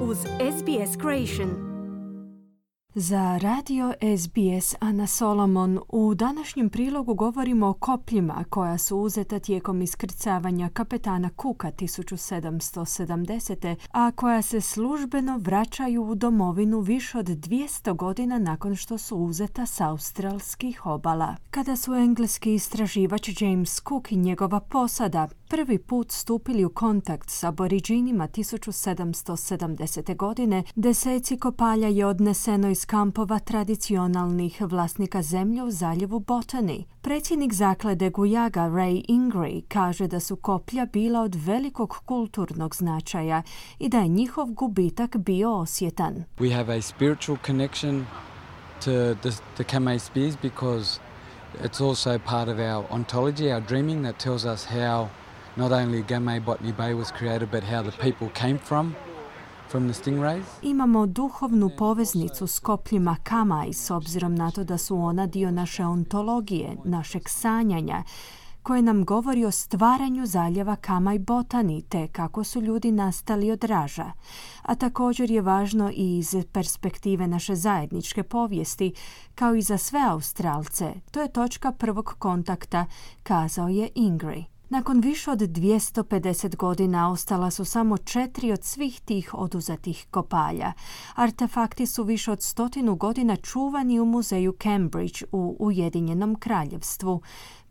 uz SBS Creation. Za radio SBS Ana Solomon u današnjem prilogu govorimo o kopljima koja su uzeta tijekom iskrcavanja kapetana Kuka 1770. a koja se službeno vraćaju u domovinu više od 200 godina nakon što su uzeta s australskih obala. Kada su engleski istraživač James Cook i njegova posada prvi put stupili u kontakt s aboriđinima 1770. godine, deseci kopalja je odneseno iz kampova tradicionalnih vlasnika zemlje u zaljevu Botany. Predsjednik zaklade Gujaga Ray Ingray kaže da su koplja bila od velikog kulturnog značaja i da je njihov gubitak bio osjetan. We have a spiritual connection to the, the Kamei spears because it's also part of our ontology, our dreaming that tells us how not only Gamay Botany Bay was created, but how the people came from. Imamo duhovnu poveznicu s kopljima Kamaj s obzirom na to da su ona dio naše ontologije, našeg sanjanja, koje nam govori o stvaranju zaljeva Kamaj Botani te kako su ljudi nastali od raža. A također je važno i iz perspektive naše zajedničke povijesti, kao i za sve Australce. To je točka prvog kontakta, kazao je Ingray. Nakon više od 250 godina ostala su samo četiri od svih tih oduzetih kopalja. Artefakti su više od stotinu godina čuvani u muzeju Cambridge u Ujedinjenom kraljevstvu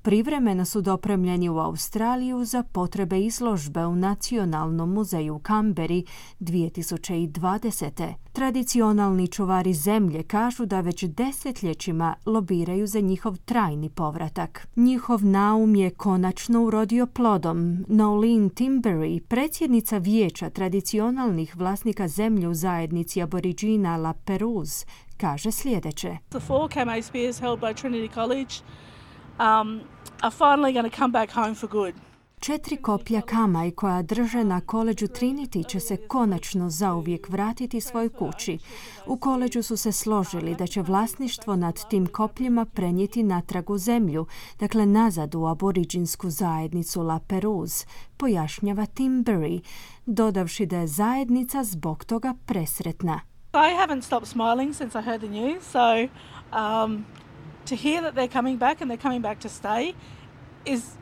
privremeno su dopremljeni u Australiju za potrebe izložbe u Nacionalnom muzeju u Kamberi 2020. Tradicionalni čuvari zemlje kažu da već desetljećima lobiraju za njihov trajni povratak. Njihov naum je konačno urodio plodom. Nolene Timbery, predsjednica vijeća tradicionalnih vlasnika zemlje u zajednici aboriđina La Perouse, kaže sljedeće. The four spears held by Trinity College um, are finally going to come back home for good. Četiri koplja kamaj koja drže na koleđu Trinity će se konačno zauvijek vratiti svoj kući. U koleđu su se složili da će vlasništvo nad tim kopljima prenijeti natrag u zemlju, dakle nazad u aboriđinsku zajednicu La Perouse, pojašnjava Timbery, dodavši da je zajednica zbog toga presretna. I haven't stopped smiling since I heard the news, so um, to hear that they're coming back and they're coming back to stay is.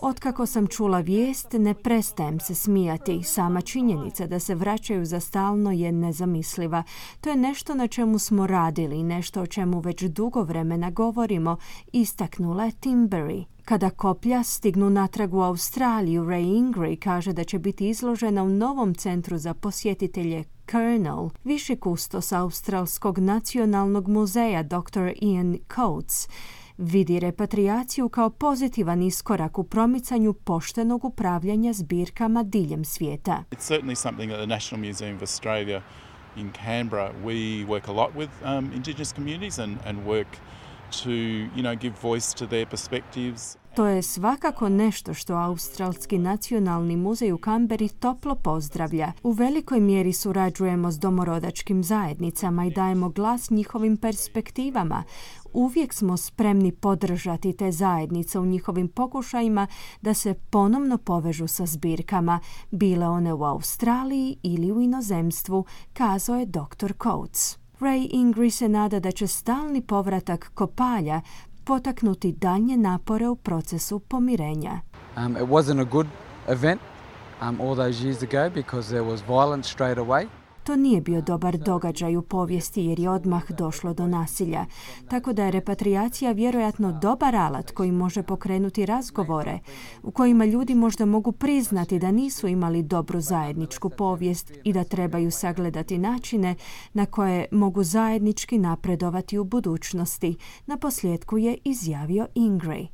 Otkako sam čula vijest, ne prestajem se smijati. Sama činjenica da se vraćaju za stalno je nezamisliva. To je nešto na čemu smo radili, nešto o čemu već dugo vremena govorimo, istaknula je Timbery. Kada koplja stignu natrag u Australiju, Ray Ingray kaže da će biti izložena u novom centru za posjetitelje Colonel, viši kustos Australskog nacionalnog muzeja Dr. Ian Coates, vidi repatriaciju kao pozitivan iskorak u promicanju poštenog upravljanja zbirkama diljem svijeta. It's certainly something that the National Museum of Australia in Canberra, we work a lot with um, Indigenous communities and, and work to, you know, give voice to their perspectives. To je svakako nešto što Australski nacionalni muzej u Kamberi toplo pozdravlja. U velikoj mjeri surađujemo s domorodačkim zajednicama i dajemo glas njihovim perspektivama. Uvijek smo spremni podržati te zajednice u njihovim pokušajima da se ponovno povežu sa zbirkama, bile one u Australiji ili u inozemstvu, kazao je dr. Coates. Ray Ingray se nada da će stalni povratak kopalja potaknuti daljnje napore u procesu pomirenja. Um, it wasn't a good event um, all those years ago because there was violence straight away. To nije bio dobar događaj u povijesti jer je odmah došlo do nasilja, tako da je repatriacija vjerojatno dobar alat koji može pokrenuti razgovore, u kojima ljudi možda mogu priznati da nisu imali dobru zajedničku povijest i da trebaju sagledati načine na koje mogu zajednički napredovati u budućnosti. Na posljedku je izjavio Ingray.